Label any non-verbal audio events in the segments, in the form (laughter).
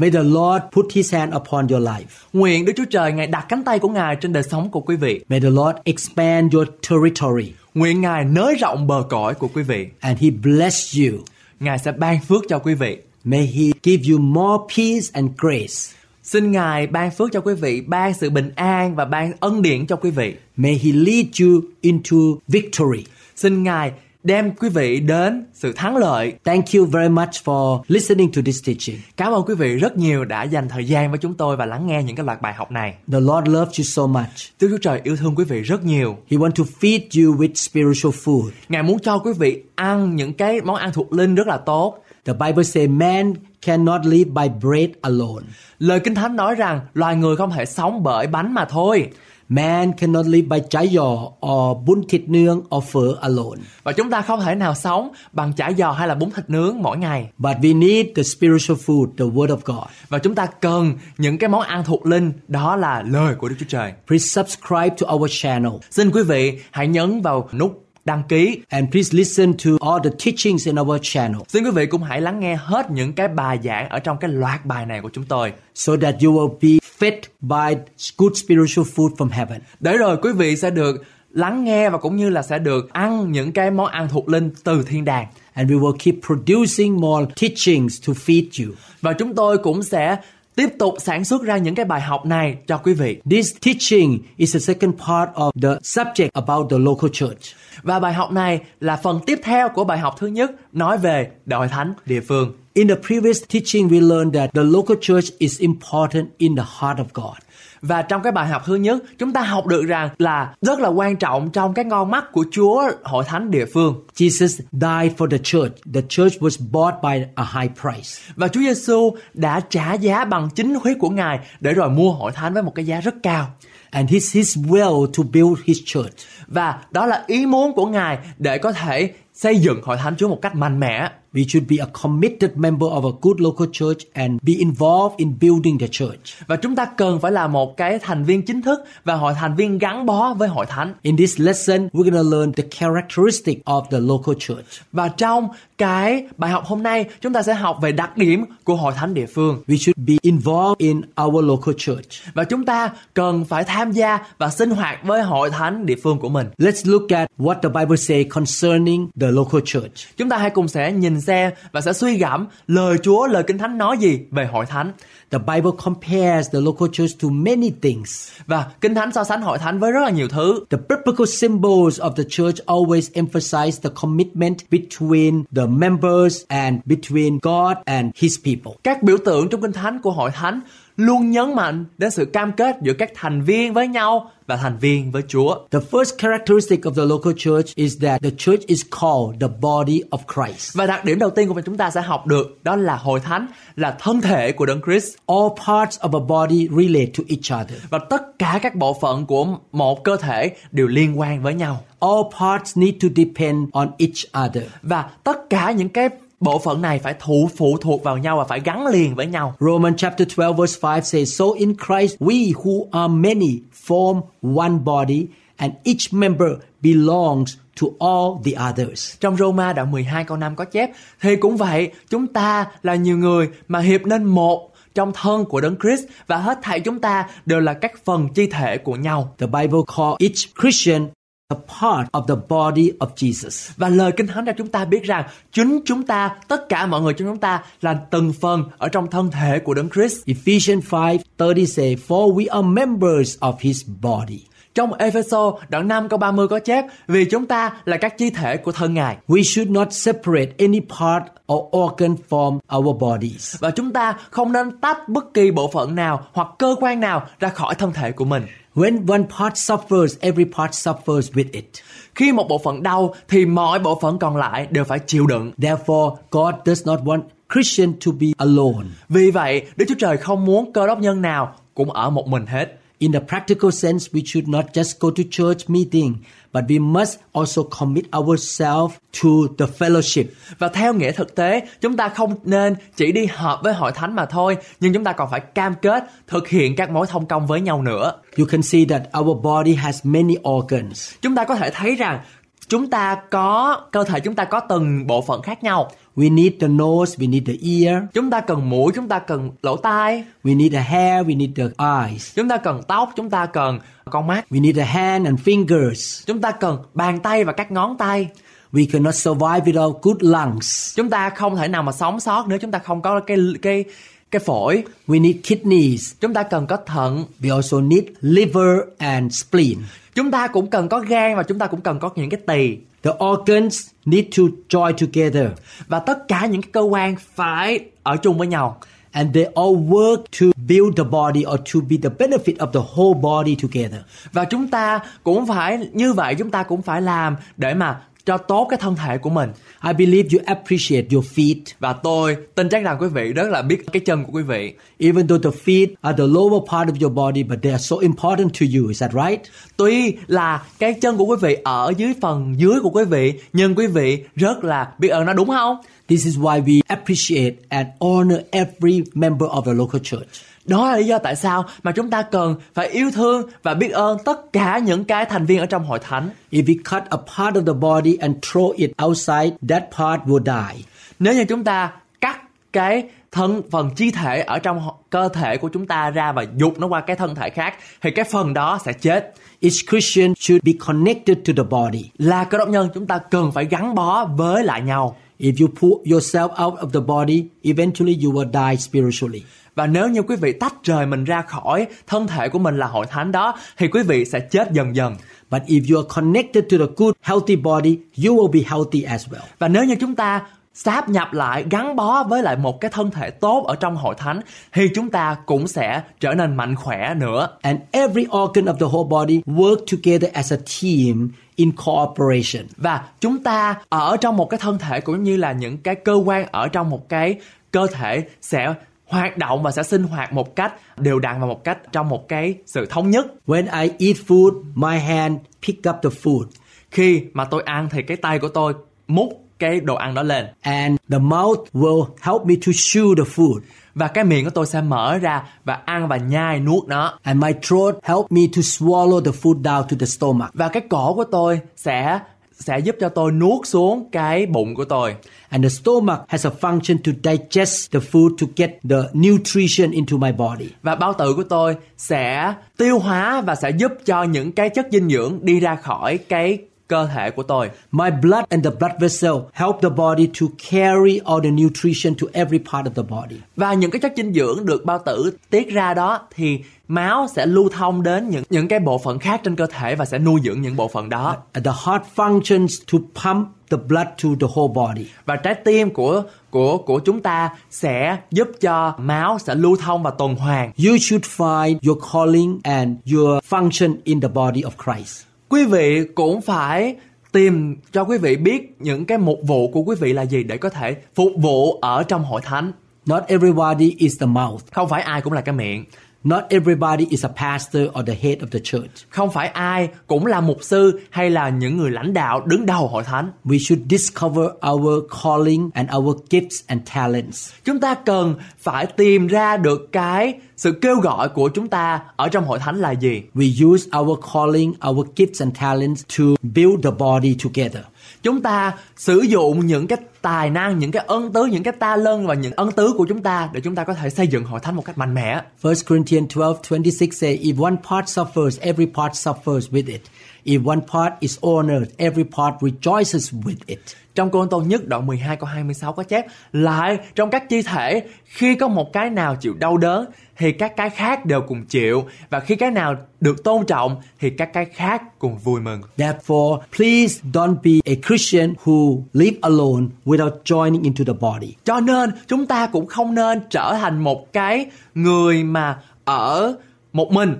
May the Lord put his hand upon your life. Nguyện Đức Chúa Trời Ngài đặt cánh tay của Ngài trên đời sống của quý vị. May the Lord expand your territory. Nguyện Ngài nới rộng bờ cõi của quý vị. And he bless you. Ngài sẽ ban phước cho quý vị. May he give you more peace and grace. Xin Ngài ban phước cho quý vị, ban sự bình an và ban ân điển cho quý vị. May he lead you into victory. Xin Ngài đem quý vị đến sự thắng lợi. Thank you very much for listening to this teaching. Cảm ơn quý vị rất nhiều đã dành thời gian với chúng tôi và lắng nghe những cái loạt bài học này. The Lord loves you so much. Đức Chúa Trời yêu thương quý vị rất nhiều. He want to feed you with spiritual food. Ngài muốn cho quý vị ăn những cái món ăn thuộc linh rất là tốt. The Bible say man cannot live by bread alone. Lời Kinh Thánh nói rằng loài người không thể sống bởi bánh mà thôi. Man cannot live by chả giò or bún thịt nướng or phở alone. Và chúng ta không thể nào sống bằng chả giò hay là bún thịt nướng mỗi ngày. But we need the spiritual food, the word of God. Và chúng ta cần những cái món ăn thuộc linh, đó là lời của Đức Chúa Trời. Please subscribe to our channel. Xin quý vị hãy nhấn vào nút đăng ký and please listen to all the teachings in our channel. Xin quý vị cũng hãy lắng nghe hết những cái bài giảng ở trong cái loạt bài này của chúng tôi. So that you will be fed by good spiritual food from heaven. Để rồi quý vị sẽ được lắng nghe và cũng như là sẽ được ăn những cái món ăn thuộc linh từ thiên đàng. And we will keep producing more teachings to feed you. Và chúng tôi cũng sẽ tiếp tục sản xuất ra những cái bài học này cho quý vị. This teaching is the second part of the subject about the local church. Và bài học này là phần tiếp theo của bài học thứ nhất nói về đội thánh địa phương. In the previous teaching we learned that the local church is important in the heart of God. Và trong cái bài học thứ nhất, chúng ta học được rằng là rất là quan trọng trong cái ngon mắt của Chúa hội thánh địa phương. Jesus died for the church. The church was bought by a high price. Và Chúa Giêsu đã trả giá bằng chính huyết của Ngài để rồi mua hội thánh với một cái giá rất cao. And it's his will to build his church. Và đó là ý muốn của Ngài để có thể xây dựng hội thánh Chúa một cách mạnh mẽ. We should be a committed member of a good local church and be involved in building the church. Và chúng ta cần phải là một cái thành viên chính thức và hội thành viên gắn bó với hội thánh. In this lesson, we're going to learn the characteristic of the local church. Và trong cái bài học hôm nay, chúng ta sẽ học về đặc điểm của hội thánh địa phương. We should be involved in our local church. Và chúng ta cần phải tham gia và sinh hoạt với hội thánh địa phương của mình. Let's look at what the Bible say concerning the local church. Chúng ta hãy cùng sẽ nhìn xem và sẽ suy gẫm lời Chúa, lời Kinh Thánh nói gì về hội thánh. The Bible compares the local church to many things. Và Kinh Thánh so sánh hội thánh với rất là nhiều thứ. The biblical symbols of the church always emphasize the commitment between the members and between God and his people. Các biểu tượng trong Kinh Thánh của hội thánh luôn nhấn mạnh đến sự cam kết giữa các thành viên với nhau và thành viên với Chúa. The first characteristic of the local church is that the church is called the body of Christ. Và đặc điểm đầu tiên của chúng ta sẽ học được đó là hội thánh là thân thể của Đấng Christ. All parts of a body relate to each other. Và tất cả các bộ phận của một cơ thể đều liên quan với nhau. All parts need to depend on each other. Và tất cả những cái bộ phận này phải thụ phụ thuộc vào nhau và phải gắn liền với nhau. Roman chapter 12 verse 5 says, So in Christ we who are many form one body and each member belongs to all the others. Trong Roma đoạn 12 câu 5 có chép, thì cũng vậy, chúng ta là nhiều người mà hiệp nên một trong thân của Đấng Christ và hết thảy chúng ta đều là các phần chi thể của nhau. The Bible call each Christian a part of the body of Jesus. Và lời Kinh Thánh cho chúng ta biết rằng chính chúng ta, tất cả mọi người trong chúng ta là từng phần ở trong thân thể của Đấng Christ. Ephesians 5:30 say, For we are members of his body. Trong Epheso đoạn 5 câu 30 có chép vì chúng ta là các chi thể của thân Ngài. We should not separate any part or organ from our bodies. Và chúng ta không nên tách bất kỳ bộ phận nào hoặc cơ quan nào ra khỏi thân thể của mình. When one part suffers, every part suffers with it. Khi một bộ phận đau thì mọi bộ phận còn lại đều phải chịu đựng. Therefore, God does not want Christian to be alone. Vì vậy, Đức Chúa Trời không muốn cơ đốc nhân nào cũng ở một mình hết. In the practical sense, we should not just go to church meeting, but we must also commit ourselves to the fellowship. Và theo nghĩa thực tế, chúng ta không nên chỉ đi họp với hội thánh mà thôi, nhưng chúng ta còn phải cam kết thực hiện các mối thông công với nhau nữa. You can see that our body has many organs. Chúng ta có thể thấy rằng chúng ta có cơ thể chúng ta có từng bộ phận khác nhau. We need the nose, we need the ear, Chúng ta cần mũi, chúng ta cần lỗ tai, we need the hair, we need the eyes, chúng ta cần tóc, chúng ta cần con mắt, we need the hand and fingers. chúng ta cần bàn tay và các ngón tay. We cannot survive without good lungs. Chúng ta không thể nào mà sống sót nếu chúng ta không có cái cái cái phổi. We need kidneys. Chúng ta cần có thận, We also need liver and spleen. chúng ta cũng cần có gan và chúng ta cũng cần có những cái tỳ. The organs need to join together Và tất cả những cái cơ quan phải ở chung với nhau. and they all work to build the body or to be the benefit of the whole body together. Và chúng ta cũng phải như vậy chúng ta cũng phải làm để mà cho tốt cái thân thể của mình. I believe you appreciate your feet. Và tôi tin chắc rằng quý vị rất là biết cái chân của quý vị. Even though the feet are the lower part of your body, but they are so important to you. Is that right? Tuy là cái chân của quý vị ở dưới phần dưới của quý vị, nhưng quý vị rất là biết ơn nó đúng không? This is why we appreciate and honor every member of the local church. Đó là lý do tại sao mà chúng ta cần phải yêu thương và biết ơn tất cả những cái thành viên ở trong hội thánh. If we cut a part of the body and throw it outside, that part will die. Nếu như chúng ta cắt cái thân phần chi thể ở trong cơ thể của chúng ta ra và dục nó qua cái thân thể khác thì cái phần đó sẽ chết. Each Christian should be connected to the body. Là cơ đốc nhân chúng ta cần phải gắn bó với lại nhau. If you pull yourself out of the body, eventually you will die spiritually. Và nếu như quý vị tách rời mình ra khỏi thân thể của mình là hội thánh đó thì quý vị sẽ chết dần dần. But if you are connected to the good, healthy body, you will be healthy as well. Và nếu như chúng ta sáp nhập lại gắn bó với lại một cái thân thể tốt ở trong hội thánh thì chúng ta cũng sẽ trở nên mạnh khỏe nữa. And every organ of the whole body work together as a team in cooperation. Và chúng ta ở trong một cái thân thể cũng như là những cái cơ quan ở trong một cái cơ thể sẽ hoạt động và sẽ sinh hoạt một cách đều đặn và một cách trong một cái sự thống nhất. When I eat food, my hand pick up the food Khi mà tôi ăn thì cái tay của tôi múc cái đồ ăn đó lên and the mouth will help me to chew the food và cái miệng của tôi sẽ mở ra và ăn và nhai nuốt nó and my throat help me to swallow the food down to the stomach. và cái cổ của tôi sẽ sẽ giúp cho tôi nuốt xuống cái bụng của tôi And the stomach has a function to digest the food to get the nutrition into my body. và bao tử của tôi sẽ tiêu hóa và sẽ giúp cho những cái chất dinh dưỡng đi ra khỏi cái cơ thể của tôi My blood and the blood vessel help the body to carry all the nutrition to every part of the body. và những cái chất dinh dưỡng được bao tử tiết ra đó thì máu sẽ lưu thông đến những những cái bộ phận khác trên cơ thể và sẽ nuôi dưỡng những bộ phận đó the heart functions to pump the blood to the whole body. và trái tim của của của chúng ta sẽ giúp cho máu sẽ lưu thông và tuần hoàn You should find your calling and your function in the body of Christ quý vị cũng phải tìm cho quý vị biết những cái mục vụ của quý vị là gì để có thể phục vụ ở trong hội thánh Not everybody is the mouth. không phải ai cũng là cái miệng Not everybody is a pastor or the head of the church. không phải ai cũng là mục sư hay là những người lãnh đạo đứng đầu hội thánh We should discover our calling and our gifts and talents. chúng ta cần phải tìm ra được cái sự kêu gọi của chúng ta ở trong hội thánh là gì We use our calling, our gifts and talents to build the body together chúng ta sử dụng những cái tài năng những cái ân tứ những cái ta lân và những ân tứ của chúng ta để chúng ta có thể xây dựng hội thánh một cách mạnh mẽ 1 Corinthians 12:26 say, If one part suffers, every part suffers with it. If one part is honored, every part rejoices with it. trong Côn Tô nhất đoạn 12 câu 26 có chép lại trong các chi thể khi có một cái nào chịu đau đớn thì các cái khác đều cùng chịu và khi cái nào được tôn trọng thì các cái khác cùng vui mừng. Therefore, please don't be a Christian who live alone without joining into the body. Cho nên chúng ta cũng không nên trở thành một cái người mà ở một mình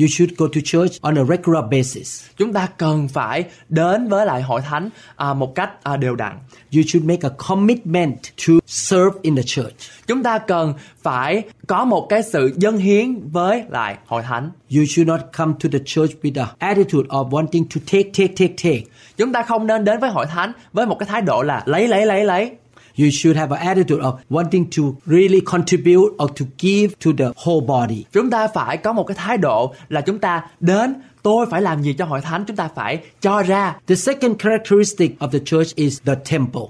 You should go to church on a regular basis. Chúng ta cần phải đến với lại hội thánh à, một cách à, đều đặn. You should make a commitment to serve in the church. Chúng ta cần phải có một cái sự dâng hiến với lại hội thánh. You should not come to the church with a attitude of wanting to take, take, take, take. Chúng ta không nên đến với hội thánh với một cái thái độ là lấy lấy lấy lấy. You should have an attitude of wanting to really contribute or to give to the whole body. Chúng ta phải có một cái thái độ là chúng ta đến tôi phải làm gì cho hội thánh chúng ta phải cho ra The second characteristic of the church is the temple.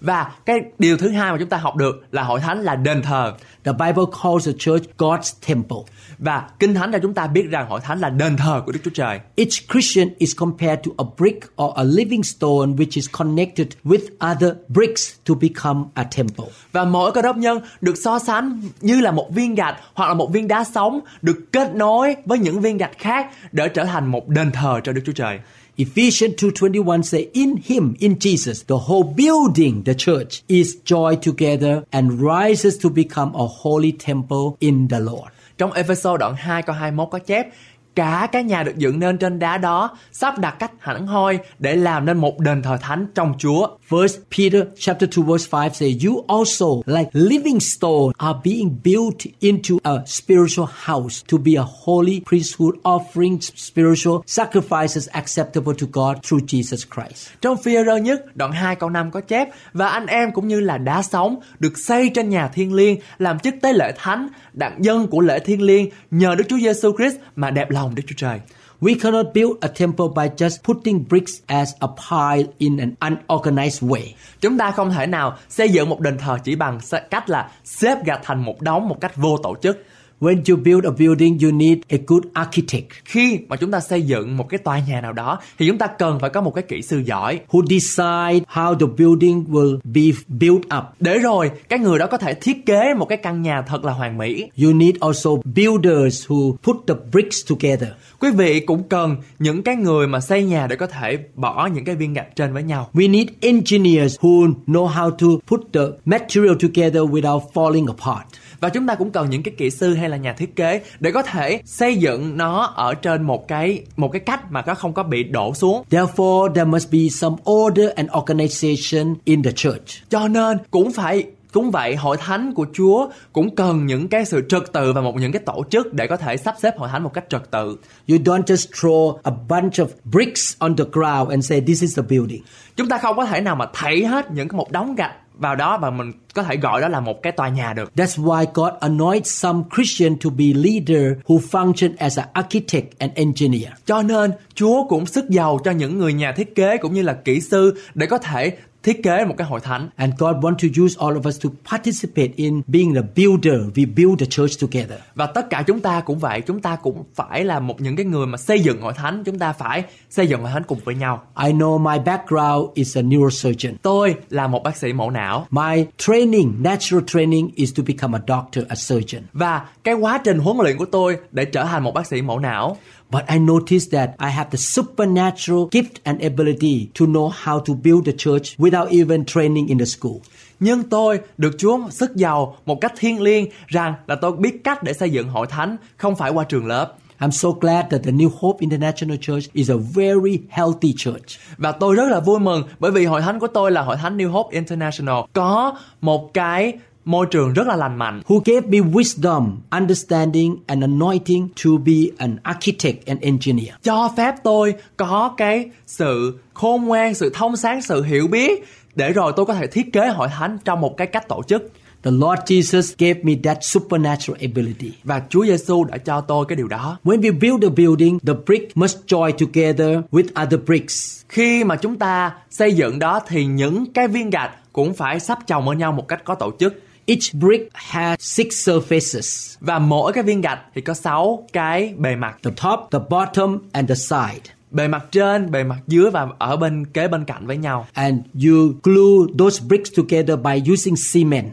Và cái điều thứ hai mà chúng ta học được là hội thánh là đền thờ The Bible calls the church God's temple. và kinh thánh cho chúng ta biết rằng hội thánh là đền thờ của Đức Chúa Trời Each Christian is compared to a brick or a living stone which is connected with other bricks to become a temple. và mỗi cơ đốc nhân được so sánh như là một viên gạch hoặc là một viên đá sống được kết nối với những viên gạch khác để trở thành một đền thờ cho Đức Chúa Trời Ephesians 2:21 say in him in Jesus the whole building the church is joined together and rises to become a holy temple in the Lord. Trong Ephesos đoạn 2 câu 21 có chép Cả cái nhà được dựng nên trên đá đó sắp đặt cách hẳn hoi để làm nên một đền thờ thánh trong Chúa. First Peter chapter 2 verse 5 say, you also, like living stone, are being built into a spiritual house to be a holy priesthood, offering spiritual sacrifices acceptable to God through Jesus Christ. Trong phi rơ nhất, đoạn 2 câu 5 có chép, Và anh em cũng như là đá sống được xây trên nhà thiên liêng, làm chức tế lễ thánh, đặng dân của lễ thiên liêng nhờ Đức Chúa Giêsu Christ mà đẹp lòng Đức Chúa Trời. We cannot build a temple by just putting bricks as a pile in an unorganized way. Chúng ta không thể nào xây dựng một đền thờ chỉ bằng cách là xếp gạch thành một đống một cách vô tổ chức. When you build a building, you need a good architect Khi mà chúng ta xây dựng một cái tòa nhà nào đó thì chúng ta cần phải có một cái kỹ sư giỏi who decide how the building will be built up. để rồi cái người đó có thể thiết kế một cái căn nhà thật là hoàn mỹ. You need also builders who put the bricks together. Quý vị cũng cần những cái người mà xây nhà để có thể bỏ những cái viên gạch trên với nhau. We need engineers who know how to put the material together without falling apart. Và chúng ta cũng cần những cái kỹ sư hay là nhà thiết kế để có thể xây dựng nó ở trên một cái một cái cách mà nó không có bị đổ xuống. Therefore, there must be some order and organization in the church. Cho nên cũng phải cũng vậy hội thánh của Chúa cũng cần những cái sự trật tự và một những cái tổ chức để có thể sắp xếp hội thánh một cách trật tự. You don't just throw a bunch of bricks on the ground and say this is the building. Chúng ta không có thể nào mà thảy hết những cái một đống gạch vào đó và mình có thể gọi đó là một cái tòa nhà được. That's why God anoints some Christian to be leader who function as an architect and engineer. Cho nên Chúa cũng sức giàu cho những người nhà thiết kế cũng như là kỹ sư để có thể thiết kế một cái hội thánh. And God wants to use all of us to participate in being the builder. We build the church together. Và tất cả chúng ta cũng vậy, chúng ta cũng phải là một những cái người mà xây dựng hội thánh, chúng ta phải xây dựng hội thánh cùng với nhau. I know my background is a neurosurgeon. Tôi là một bác sĩ mổ não My training, natural training is to become a doctor, a surgeon. và cái quá trình huấn luyện của tôi để trở thành một bác sĩ mổ não But I noticed that I have the supernatural gift and ability to know how to build the church without even training in the school. Nhưng tôi được Chúa sức giàu một cách thiêng liêng rằng là tôi biết cách để xây dựng hội thánh không phải qua trường lớp. I'm so glad that the New Hope International Church is a very healthy church. Và tôi rất là vui mừng bởi vì hội thánh của tôi là hội thánh New Hope International có một cái môi trường rất là lành mạnh Who gave me wisdom, understanding, and anointing to be an architect and engineer. cho phép tôi có cái sự khôn ngoan, sự thông sáng, sự hiểu biết để rồi tôi có thể thiết kế hội thánh trong một cái cách tổ chức. The Lord Jesus gave me that supernatural ability. Và Chúa Giêsu đã cho tôi cái điều đó. When we build a building, the brick must join together with other bricks. Khi mà chúng ta xây dựng đó thì những cái viên gạch cũng phải sắp chồng ở nhau một cách có tổ chức. Each brick has six surfaces Và mỗi cái viên gạch thì có 6 cái bề mặt. the top, the bottom, and the side. Bề mặt trên, bề mặt dưới và ở bên kế bên cạnh với nhau. And you glue those bricks together by using cement.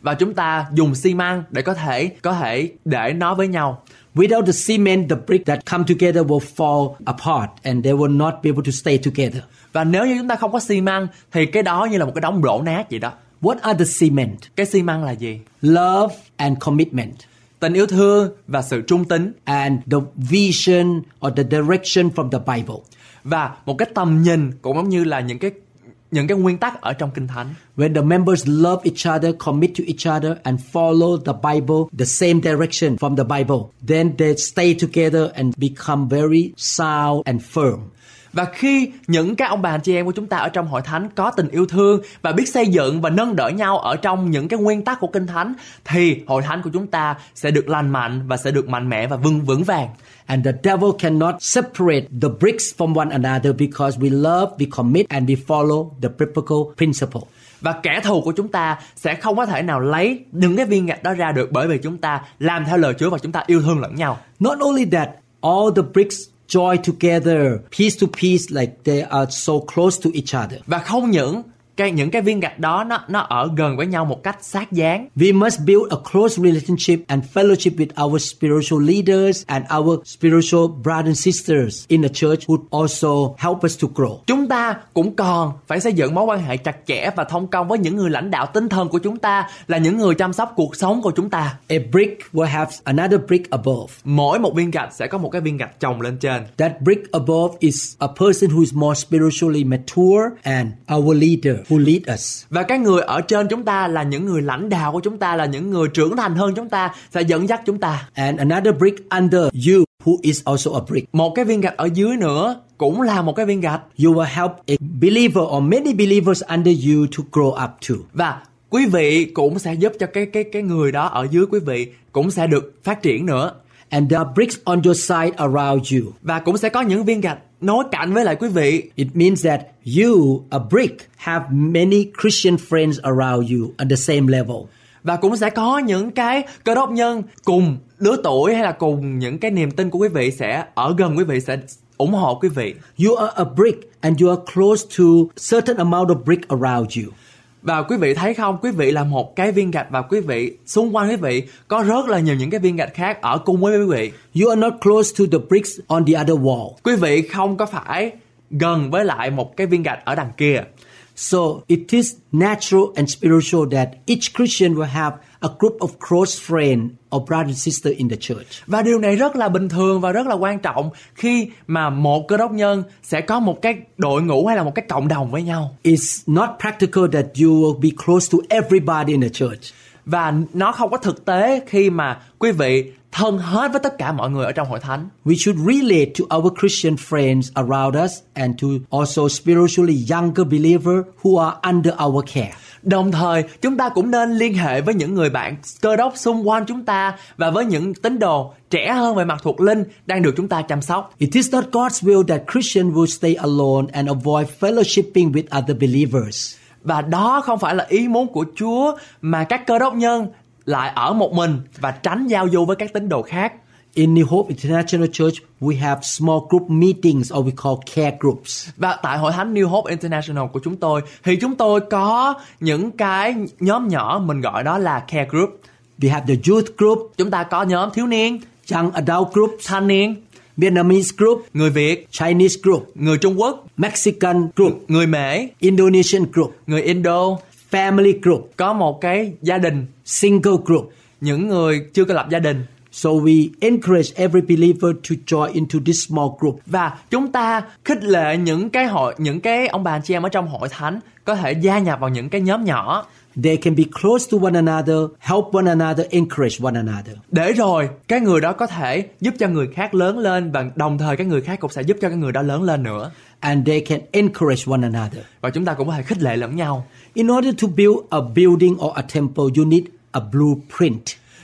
Và chúng ta dùng xi măng để có thể có thể để nó với nhau. Without the cement, the bricks that come together will fall apart and they will not be able to stay together. Và nếu như chúng ta không có xi măng thì cái đó như là một cái đống đổ nát vậy đó. What are the cement? Cái xi măng là gì? Love and commitment. tình yêu thương và sự trung tín and the vision or the direction from the Bible. và một cái tầm nhìn cũng giống như là những cái những cái nguyên tắc ở trong kinh thánh When the members love each other, commit to each other, and follow the Bible, the same direction from the Bible, then they stay together and become very sound and firm. Và khi những cái ông bà anh chị em của chúng ta ở trong hội thánh có tình yêu thương và biết xây dựng và nâng đỡ nhau ở trong những cái nguyên tắc của kinh thánh thì hội thánh của chúng ta sẽ được lành mạnh và sẽ được mạnh mẽ và vững vững vàng And the devil cannot separate the bricks from one another because we love, we commit, and we follow the biblical principle. và kẻ thù của chúng ta sẽ không có thể nào lấy những cái viên gạch đó ra được bởi vì chúng ta làm theo lời Chúa và chúng ta yêu thương lẫn nhau Not only that, all the bricks join together, piece to piece, like they are so close to each other. và không những cái những cái viên gạch đó nó nó ở gần với nhau một cách sát dáng We must build a close relationship and fellowship with our spiritual leaders and our spiritual brothers and sisters in the church who also help us to grow. chúng ta cũng còn phải xây dựng mối quan hệ chặt chẽ và thông công với những người lãnh đạo tinh thần của chúng ta là những người chăm sóc cuộc sống của chúng ta A brick will have another brick above. mỗi một viên gạch sẽ có một cái viên gạch chồng lên trên That brick above is a person who is more spiritually mature and our leader who lead us. và cái người ở trên chúng ta là những người lãnh đạo của chúng ta là những người trưởng thành hơn chúng ta sẽ dẫn dắt chúng ta And another brick under you who is also a brick. một cái viên gạch ở dưới nữa cũng là một cái viên gạch You will help a believer or many believers under you to grow up too. và quý vị cũng sẽ giúp cho cái cái cái người đó ở dưới quý vị cũng sẽ được phát triển nữa And there are bricks on your side around you. và cũng sẽ có những viên gạch nối cạnh với lại quý vị It means that you, a brick, have many Christian friends around you at the same level. và cũng sẽ có những cái cơ đốc nhân cùng lứa tuổi hay là cùng những cái niềm tin của quý vị sẽ ở gần quý vị sẽ ủng hộ quý vị You are a brick and you are close to certain amount of brick around you. Và quý vị thấy không? Quý vị là một cái viên gạch và quý vị xung quanh quý vị có rất là nhiều những cái viên gạch khác ở cùng với quý vị. You are not close to the bricks on the other wall. quý vị không có phải gần với lại một cái viên gạch ở đằng kia So it is natural and spiritual that each Christian will have a group of close friends or brother and sister in the church. Và điều này rất là bình thường và rất là quan trọng khi mà một cơ đốc nhân sẽ có một cái đội ngũ hay là một cái cộng đồng với nhau. It's not practical that you will be close to everybody in the church. Và nó không có thực tế khi mà quý vị thân hết với tất cả mọi người ở trong hội thánh. We should relate to our Christian friends around us and to also spiritually younger believers who are under our care. Đồng thời, chúng ta cũng nên liên hệ với những người bạn cơ đốc xung quanh chúng ta và với những tín đồ trẻ hơn về mặt thuộc linh đang được chúng ta chăm sóc. It is not God's will that Christians will stay alone and avoid fellowshipping with other believers. Và đó không phải là ý muốn của Chúa mà các cơ đốc nhân lại ở một mình và tránh giao du với các tín đồ khác. In New Hope International Church, we have small group meetings or we call care groups. Và tại hội thánh New Hope International của chúng tôi thì chúng tôi có những cái nhóm nhỏ mình gọi đó là care group. We have the youth group, Chúng ta có nhóm thiếu niên, young adult groups, thanh niên, Vietnamese group, người Việt, Chinese group, người Trung Quốc, Mexican group, người Mễ, Indonesian group, người Indo, family group, có một cái gia đình, single group. những người chưa có lập gia đình. So we encourage every believer to join into this small group. Và chúng ta khích lệ những cái hội những cái ông bà anh chị em ở trong hội thánh có thể gia nhập vào những cái nhóm nhỏ They can be close to one another, help one another, encourage one another. để rồi cái người đó có thể giúp cho người khác lớn lên và đồng thời cái người khác cũng sẽ giúp cho cái người đó lớn lên nữa And they can encourage one another. và chúng ta cũng có thể khích lệ lẫn nhau In order to build a building or a temple, you need a blueprint.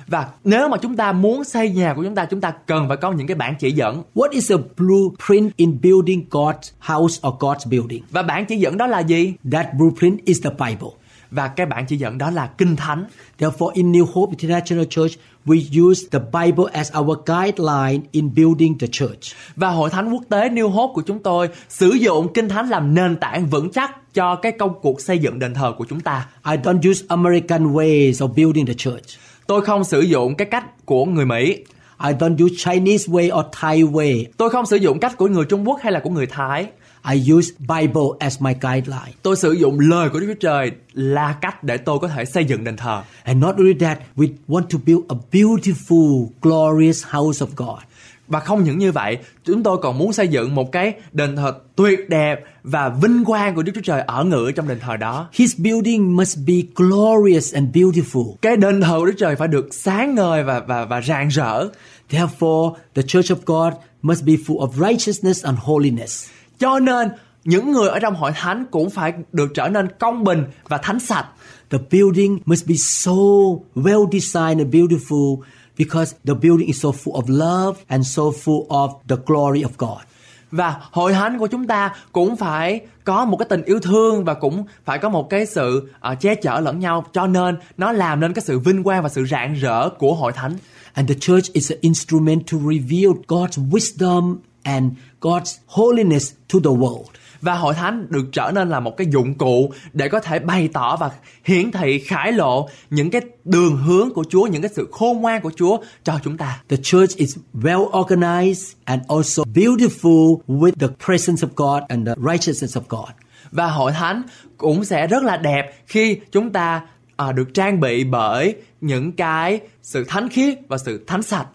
và nếu mà chúng ta muốn xây nhà của chúng ta chúng ta cần phải có những cái bản chỉ dẫn What is a blueprint in building God's house or God's building? và bản chỉ dẫn đó là gì That blueprint is the Bible. Và cái bản chỉ dẫn đó là kinh thánh Therefore, in New Hope International Church, we use the Bible as our guideline in building the church. và hội thánh quốc tế New Hope của chúng tôi sử dụng kinh thánh làm nền tảng vững chắc cho cái công cuộc xây dựng đền thờ của chúng ta I don't use American ways of building the church. tôi không sử dụng cái cách của người Mỹ I don't use Chinese way or Thai way. tôi không sử dụng cách của người Trung Quốc hay là của người Thái I use Bible as my guideline. Tôi sử dụng lời của Đức Chúa Trời là cách để tôi có thể xây dựng đền thờ. And not only that, we want to build a beautiful, glorious house of God. Và không những như vậy, chúng tôi còn muốn xây dựng một cái đền thờ tuyệt đẹp và vinh quang của Đức Chúa Trời ở ngự trong đền thờ đó. His building must be glorious and beautiful. Cái đền thờ của Đức Trời phải được sáng ngời và và và rạng rỡ. Therefore, the church of God must be full of righteousness and holiness. Cho nên những người ở trong hội thánh cũng phải được trở nên công bình và thánh sạch. The building must be so well designed and beautiful because the building is so full of love and so full of the glory of God. Và hội thánh của chúng ta cũng phải có một cái tình yêu thương và cũng phải có một cái sự uh, che chở lẫn nhau cho nên nó làm nên cái sự vinh quang và sự rạng rỡ của hội thánh. And the church is an instrument to reveal God's wisdom and God's holiness to the world. Và hội thánh được trở nên là một cái dụng cụ để có thể bày tỏ và hiển thị khải lộ những cái đường hướng của Chúa, những cái sự khôn ngoan của Chúa cho chúng ta. The church is well organized and also beautiful with the presence of God and the righteousness of God. Và hội thánh cũng sẽ rất là đẹp khi chúng ta à, được trang bị bởi những cái sự thánh khiết và sự thánh sạch.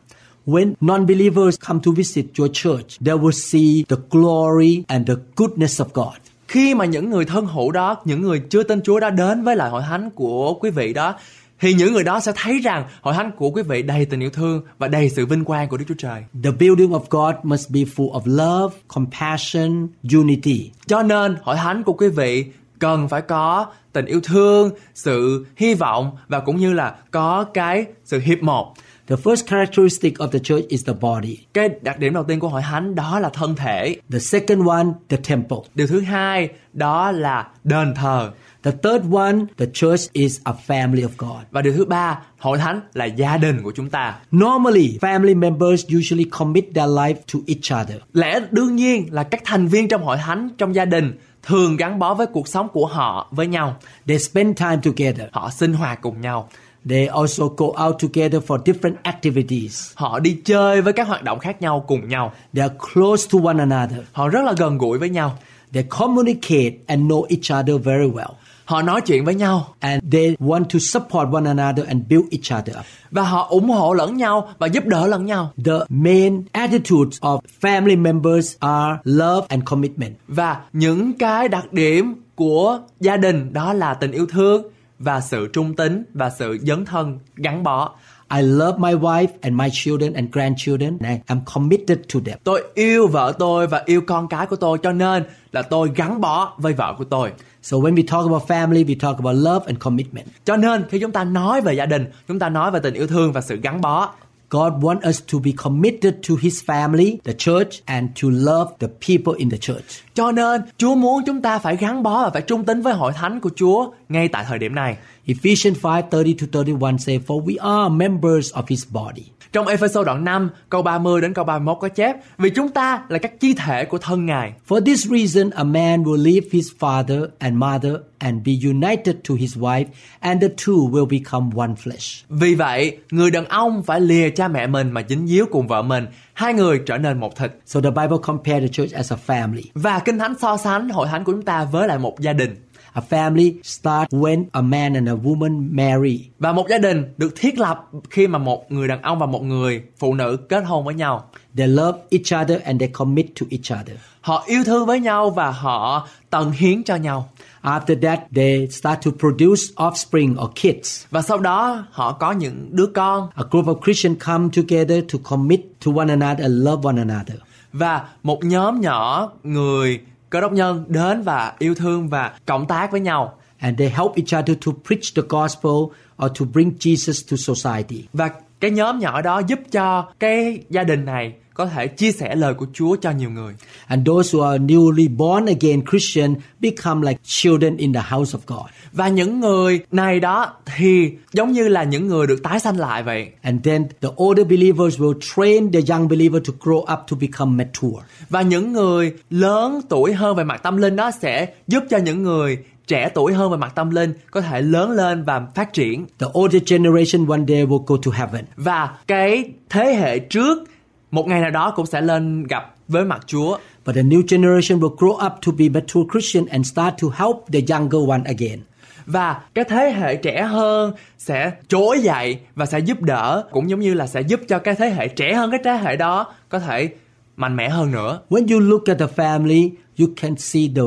When non-believers come to visit your church, they will see the glory and the goodness of God. Khi mà những người thân hữu đó, những người chưa tin Chúa đó đến với lại hội thánh của quý vị đó, thì những người đó sẽ thấy rằng hội thánh của quý vị đầy tình yêu thương và đầy sự vinh quang của Đức Chúa Trời. The building of God must be full of love, compassion, unity. Cho nên hội thánh của quý vị cần phải có tình yêu thương, sự hy vọng và cũng như là có cái sự hiệp một. The first characteristic of the church is the body. Cái đặc điểm đầu tiên của hội thánh đó là thân thể. The second one, the temple. Điều thứ hai đó là đền thờ. The third one, the church is a family of God. Và điều thứ ba, hội thánh là gia đình của chúng ta. Normally, family members usually commit their life to each other. Lẽ đương nhiên là các thành viên trong hội thánh, trong gia đình thường gắn bó với cuộc sống của họ với nhau. They spend time together. Họ sinh hoạt cùng nhau. They also go out together for different activities. Họ đi chơi với các hoạt động khác nhau cùng nhau. They are close to one another. Họ rất là gần gũi với nhau. They communicate and know each other very well. Họ nói chuyện với nhau And they want to support one another and build each other up. và họ ủng hộ lẫn nhau và giúp đỡ lẫn nhau. The main attitudes of family members are love and commitment. Và những cái đặc điểm của gia đình đó là tình yêu thương và sự trung tín và sự dấn thân gắn bó. I love my wife and my children and grandchildren and I am committed to them. Tôi yêu vợ tôi và yêu con cái của tôi cho nên là tôi gắn bó với vợ của tôi. So when we talk about family, we talk about love and commitment. Cho nên khi chúng ta nói về gia đình, chúng ta nói về tình yêu thương và sự gắn bó. God wants us to be committed to his family, the church, and to love the people in the church. Cho nên Chúa muốn chúng ta phải gắn bó và phải trung tín với hội thánh của Chúa ngay tại thời điểm này. Ephesians 5 30 to 31 say, For we are members of his body. Trong Ephesos đoạn 5 câu 30 đến câu 31 có chép Vì chúng ta là các chi thể của thân Ngài For this reason, a man will leave his father and mother and be united to his wife, and the two will become one flesh. Vì vậy người đàn ông phải lìa cha mẹ mình mà dính díu cùng vợ mình Hai người trở nên một thịt So the Bible compared the church as a family. Và Kinh Thánh so sánh hội thánh của chúng ta với lại một gia đình A family starts when a man and a woman marry. Và một gia đình được thiết lập khi mà một người đàn ông và một người phụ nữ kết hôn với nhau They love each other and they commit to each other. Họ yêu thương với nhau và họ tận hiến cho nhau After that, they start to produce offspring or kids. Và sau đó họ có những đứa con A group of Christians come together to commit to one another and love one another. Và một nhóm nhỏ người cơ đốc nhân đến và yêu thương và cộng tác với nhau And they help each other to preach the gospel or to bring Jesus to society. và cái nhóm nhỏ đó giúp cho cái gia đình này có thể chia sẻ lời của Chúa cho nhiều người. And those who are newly born again Christian become like children in the house of God. Và những người này đó thì giống như là những người được tái sanh lại vậy. And then the older believers will train the young believer to grow up to become mature. Và những người lớn tuổi hơn về mặt tâm linh đó sẽ giúp cho những người trẻ tuổi hơn về mặt tâm linh có thể lớn lên và phát triển. The older generation one day will go to heaven. Và cái thế hệ trước một ngày nào đó cũng sẽ lên gặp với mặt Chúa. But the new generation will grow up to be mature Christian and start to help the younger one again. và cái thế hệ trẻ hơn sẽ trỗi dậy và sẽ giúp đỡ cũng giống như là sẽ giúp cho cái thế hệ trẻ hơn cái thế hệ đó có thể mạnh mẽ hơn nữa When you look at the family, you can see the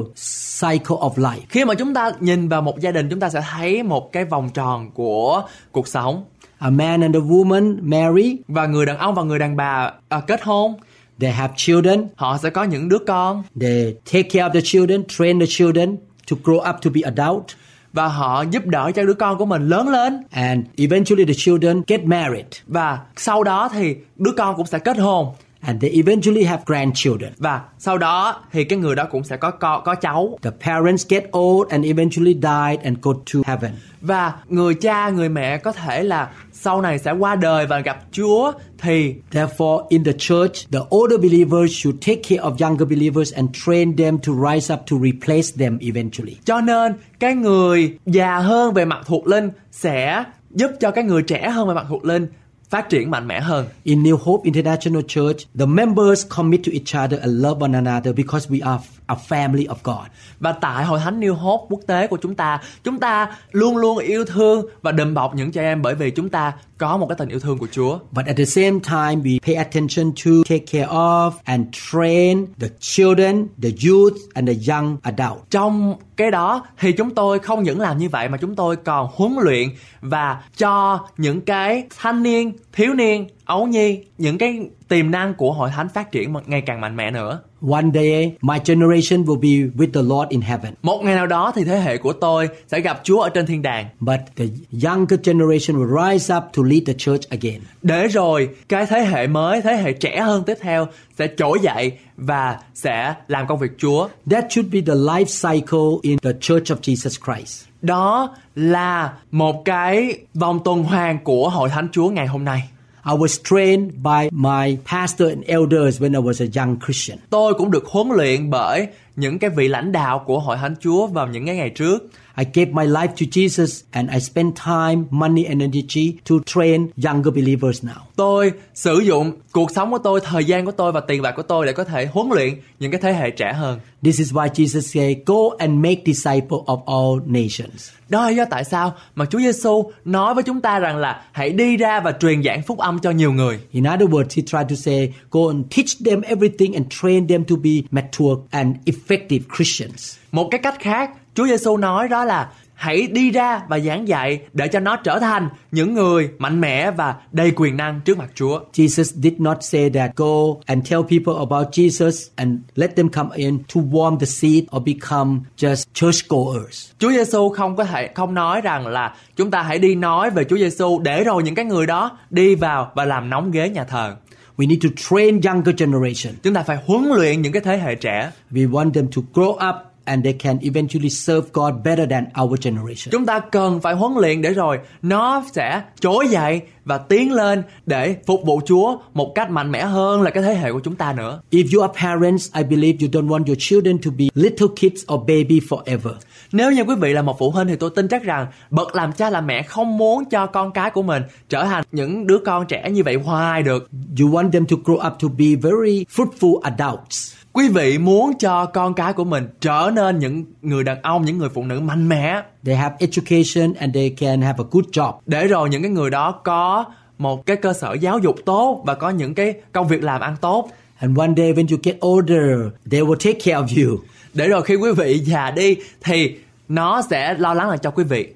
cycle of life. khi mà chúng ta nhìn vào một gia đình chúng ta sẽ thấy một cái vòng tròn của cuộc sống A man and a woman marry, và người đàn ông và người đàn bà à, kết hôn. They have children, họ sẽ có những đứa con. They take care of the children, train the children to grow up to be adult, và họ giúp đỡ cho đứa con của mình lớn lên. And eventually the children get married, và sau đó thì đứa con cũng sẽ kết hôn. And they eventually have grandchildren. và sau đó thì cái người đó cũng sẽ có con có cháu. The parents get old and eventually died and go to heaven. và người cha người mẹ có thể là sau này sẽ qua đời và gặp Chúa thì Therefore, in the church, the older believers should take care of younger believers and train them to rise up to replace them eventually. cho nên cái người già hơn về mặt thuộc linh sẽ giúp cho cái người trẻ hơn về mặt thuộc linh phát triển mạnh mẽ hơn. In New Hope International Church, the members commit to each other and love one another because we are a family of God. Và tại Hội Thánh New Hope quốc tế của chúng ta, chúng ta luôn luôn yêu thương và đùm bọc những trẻ em bởi vì chúng ta có một cái tình yêu thương của Chúa. But at the same time, we pay attention to take care of and train the children, the youth, and the young adult. Trong cái đó thì chúng tôi không những làm như vậy mà chúng tôi còn huấn luyện và cho những cái thanh niên, thiếu niên, ấu nhi, những cái tiềm năng của hội thánh phát triển ngày càng mạnh mẽ nữa. One day, my generation will be with the Lord in heaven. Một ngày nào đó thì thế hệ của tôi sẽ gặp Chúa ở trên thiên đàng. But the younger generation will rise up to lead the church again. Để rồi cái thế hệ mới, thế hệ trẻ hơn tiếp theo sẽ trỗi dậy và sẽ làm công việc Chúa. That should be the life cycle in the church of Jesus Christ. Đó là một cái vòng tuần hoàn của hội thánh Chúa ngày hôm nay. I was trained by my pastor and elders when I was a young Christian. Tôi cũng được huấn luyện bởi những cái vị lãnh đạo của hội thánh Chúa vào những cái ngày trước. I gave my life to Jesus and I spent time, money and energy to train younger believers now. Tôi sử dụng cuộc sống của tôi, thời gian của tôi và tiền bạc của tôi để có thể huấn luyện những cái thế hệ trẻ hơn. This is why Jesus said, Go and make disciples of all nations. Đó là do tại sao mà Chúa Giêsu nói với chúng ta rằng là hãy đi ra và truyền giảng phúc âm cho nhiều người. In other words, he tried to say, Go and teach them everything and train them to be mature and effective Christians. Một cái cách khác, Chúa Giêsu nói đó là hãy đi ra và giảng dạy để cho nó trở thành những người mạnh mẽ và đầy quyền năng trước mặt Chúa. Jesus did not say that go and tell people about Jesus and let them come in to warm the seat or become just churchgoers. Chúa Giêsu không có thể không nói rằng là chúng ta hãy đi nói về Chúa Giêsu để rồi những cái người đó đi vào và làm nóng ghế nhà thờ. We need to train younger generation. Chúng ta phải huấn luyện những cái thế hệ trẻ. We want them to grow up and they can eventually serve God better than our generation. Chúng ta cần phải huấn luyện để rồi nó sẽ trỗi dậy và tiến lên để phục vụ Chúa một cách mạnh mẽ hơn là cái thế hệ của chúng ta nữa. If you are parents, I believe you don't want your children to be little kids or baby forever. Nếu như quý vị là một phụ huynh thì tôi tin chắc rằng bậc làm cha làm mẹ không muốn cho con cái của mình trở thành những đứa con trẻ như vậy hoài được. You want them to grow up to be very fruitful adults. Quý vị muốn cho con cái của mình trở nên những người đàn ông, những người phụ nữ mạnh mẽ They have education and they can have a good job. để rồi những cái người đó có một cái cơ sở giáo dục tốt và có những cái công việc làm ăn tốt. And one day when you get older, they will take care of you. Để rồi khi quý vị già đi thì nó sẽ lo lắng lại cho quý vị.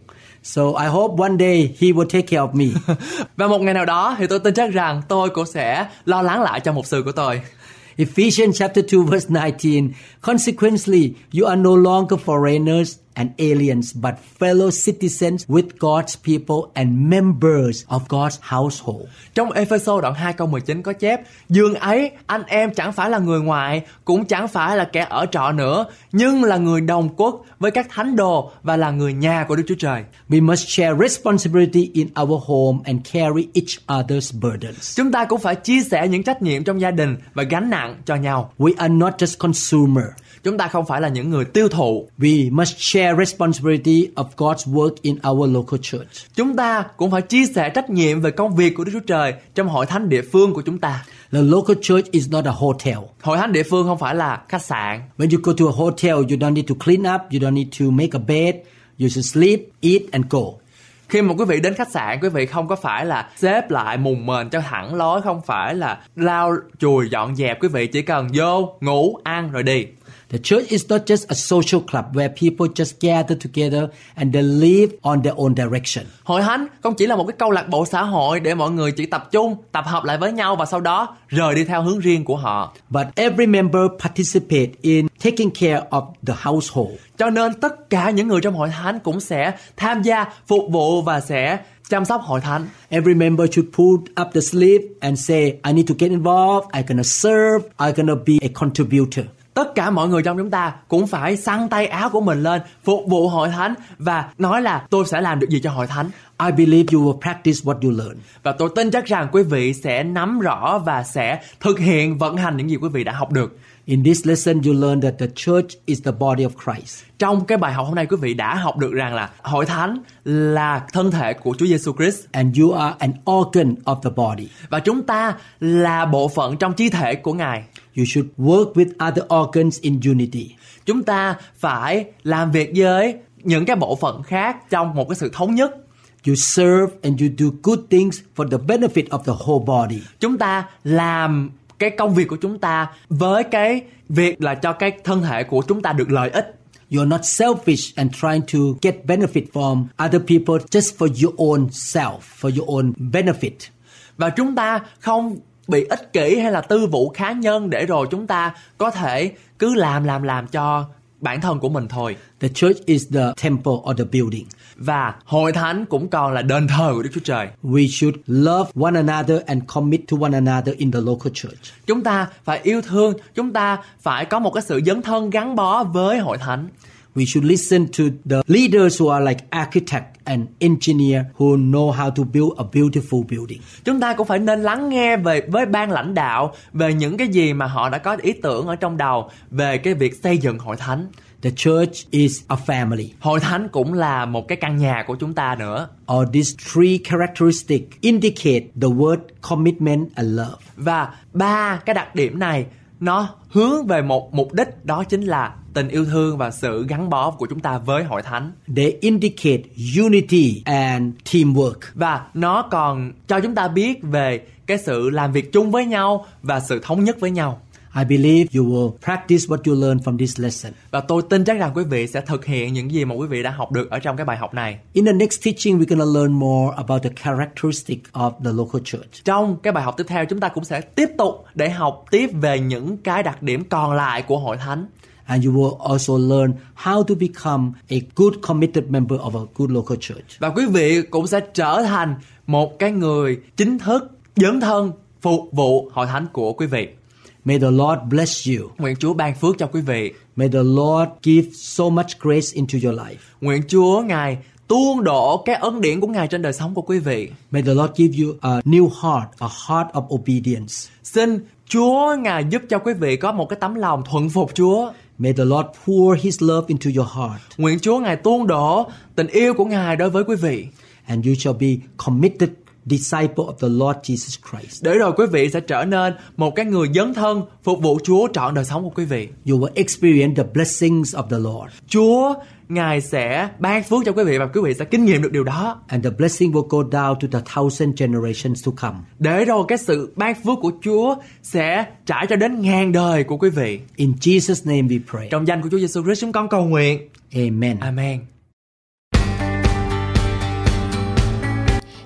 So I hope one day he will take care of me. (laughs) Và một ngày nào đó thì tôi tin chắc rằng tôi cũng sẽ lo lắng lại cho mục sư của tôi. Ephesians chapter 2 verse 19. Consequently, you are no longer foreigners and aliens, but fellow citizens with God's people and members of God's household. Trong Ephesos đoạn 2 câu 19 có chép Dương ấy anh em chẳng phải là người ngoại Cũng chẳng phải là kẻ ở trọ nữa Nhưng là người đồng quốc với các thánh đồ Và là người nhà của Đức Chúa Trời We must share responsibility in our home and carry each other's burdens. Chúng ta cũng phải chia sẻ những trách nhiệm trong gia đình Và gánh nặng cho nhau We are not just consumer. Chúng ta không phải là những người tiêu thụ. We must share responsibility of God's work in our local church. Chúng ta cũng phải chia sẻ trách nhiệm về công việc của Đức Chúa Trời trong hội thánh địa phương của chúng ta. The local church is not a hotel. Hội thánh địa phương không phải là khách sạn. When you go to a hotel, you don't need to clean up, you don't need to make a bed, you just sleep, eat and go. Khi mà quý vị đến khách sạn, quý vị không có phải là xếp lại mùng mền cho thẳng lối, không phải là lau chùi dọn dẹp, quý vị chỉ cần vô, ngủ, ăn rồi đi. The church is not just a social club where people just gather together and they live on their own direction. Hội thánh không chỉ là một cái câu lạc bộ xã hội để mọi người chỉ tập trung, tập hợp lại với nhau và sau đó rời đi theo hướng riêng của họ. But every member participate in taking care of the household. Cho nên tất cả những người trong hội thánh cũng sẽ tham gia phục vụ và sẽ chăm sóc hội thánh. Every member should put up the sleeve and say, I need to get involved, I'm gonna serve, I'm gonna be a contributor. Tất cả mọi người trong chúng ta cũng phải săn tay áo của mình lên, phục vụ hội thánh và nói là tôi sẽ làm được gì cho hội thánh. I believe you will practice what you learn. Và tôi tin chắc rằng quý vị sẽ nắm rõ và sẽ thực hiện vận hành những gì quý vị đã học được. In this lesson, you learn that the church is the body of Christ. Trong cái bài học hôm nay quý vị đã học được rằng là hội thánh là thân thể của Chúa Giêsu Christ And you are an organ of the body. và chúng ta là bộ phận trong chi thể của Ngài. You should work with other organs in unity. Chúng ta phải làm việc với những cái bộ phận khác trong một cái sự thống nhất. You serve and you do good things for the benefit of the whole body. Chúng ta làm cái công việc của chúng ta với cái việc là cho cái thân thể của chúng ta được lợi ích. You're not selfish and trying to get benefit from other people just for your own self, for your own benefit. Và chúng ta không bị ích kỷ hay là tư vụ cá nhân để rồi chúng ta có thể cứ làm làm làm cho bản thân của mình thôi. The church is the temple or the building. Và hội thánh cũng còn là đền thờ của Đức Chúa Trời. We should love one another and commit to one another in the local church. Chúng ta phải yêu thương, chúng ta phải có một cái sự dấn thân gắn bó với hội thánh. We should listen to the leaders who are like architect and engineer who know how to build a beautiful building. Chúng ta cũng phải nên lắng nghe về với ban lãnh đạo về những cái gì mà họ đã có ý tưởng ở trong đầu về cái việc xây dựng hội thánh. The church is a family. Hội thánh cũng là một cái căn nhà của chúng ta nữa. Or these three characteristics indicate the word commitment and love. Và ba cái đặc điểm này nó hướng về một mục đích đó chính là tình yêu thương và sự gắn bó của chúng ta với hội thánh. They indicate unity and teamwork. Và nó còn cho chúng ta biết về cái sự làm việc chung với nhau và sự thống nhất với nhau. I believe you will practice what you learn from this lesson. Và tôi tin chắc rằng quý vị sẽ thực hiện những gì mà quý vị đã học được ở trong cái bài học này. In the next teaching, we're going to learn more about the characteristic of the local church. Trong cái bài học tiếp theo chúng ta cũng sẽ tiếp tục để học tiếp về những cái đặc điểm còn lại của hội thánh. And you will also learn how to become a good committed member of a good local church. Và quý vị cũng sẽ trở thành một cái người chính thức dấn thân phục vụ hội thánh của quý vị. May the Lord bless you. Nguyện Chúa ban phước cho quý vị. May the Lord give so much grace into your life. Nguyện Chúa Ngài tuôn đổ cái ân điển của Ngài trên đời sống của quý vị. May the Lord give you a new heart, a heart of obedience. Xin Chúa Ngài giúp cho quý vị có một cái tấm lòng thuận phục Chúa. May the Lord pour His love into your heart, Nguyện Chúa Ngài tuôn đổ tình yêu của Ngài đối với quý vị. and you shall be committed disciple of the Lord Jesus Christ. Để rồi quý vị sẽ trở nên một cái người dấn thân phục vụ Chúa trọn đời sống của quý vị. You will experience the blessings of the Lord, Chúa Ngài sẽ ban phước cho quý vị và quý vị sẽ kinh nghiệm được điều đó. and the blessing will go down to the thousand generations to come. Để rồi cái sự ban phước của Chúa sẽ trải cho đến ngàn đời của quý vị. In Jesus' name we pray. Trong danh của Chúa Giêsu Christ chúng con cầu nguyện. Amen. Amen.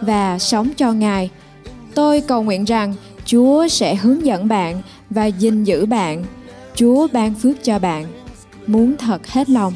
và sống cho Ngài. Tôi cầu nguyện rằng Chúa sẽ hướng dẫn bạn và gìn giữ bạn. Chúa ban phước cho bạn. muốn thật hết lòng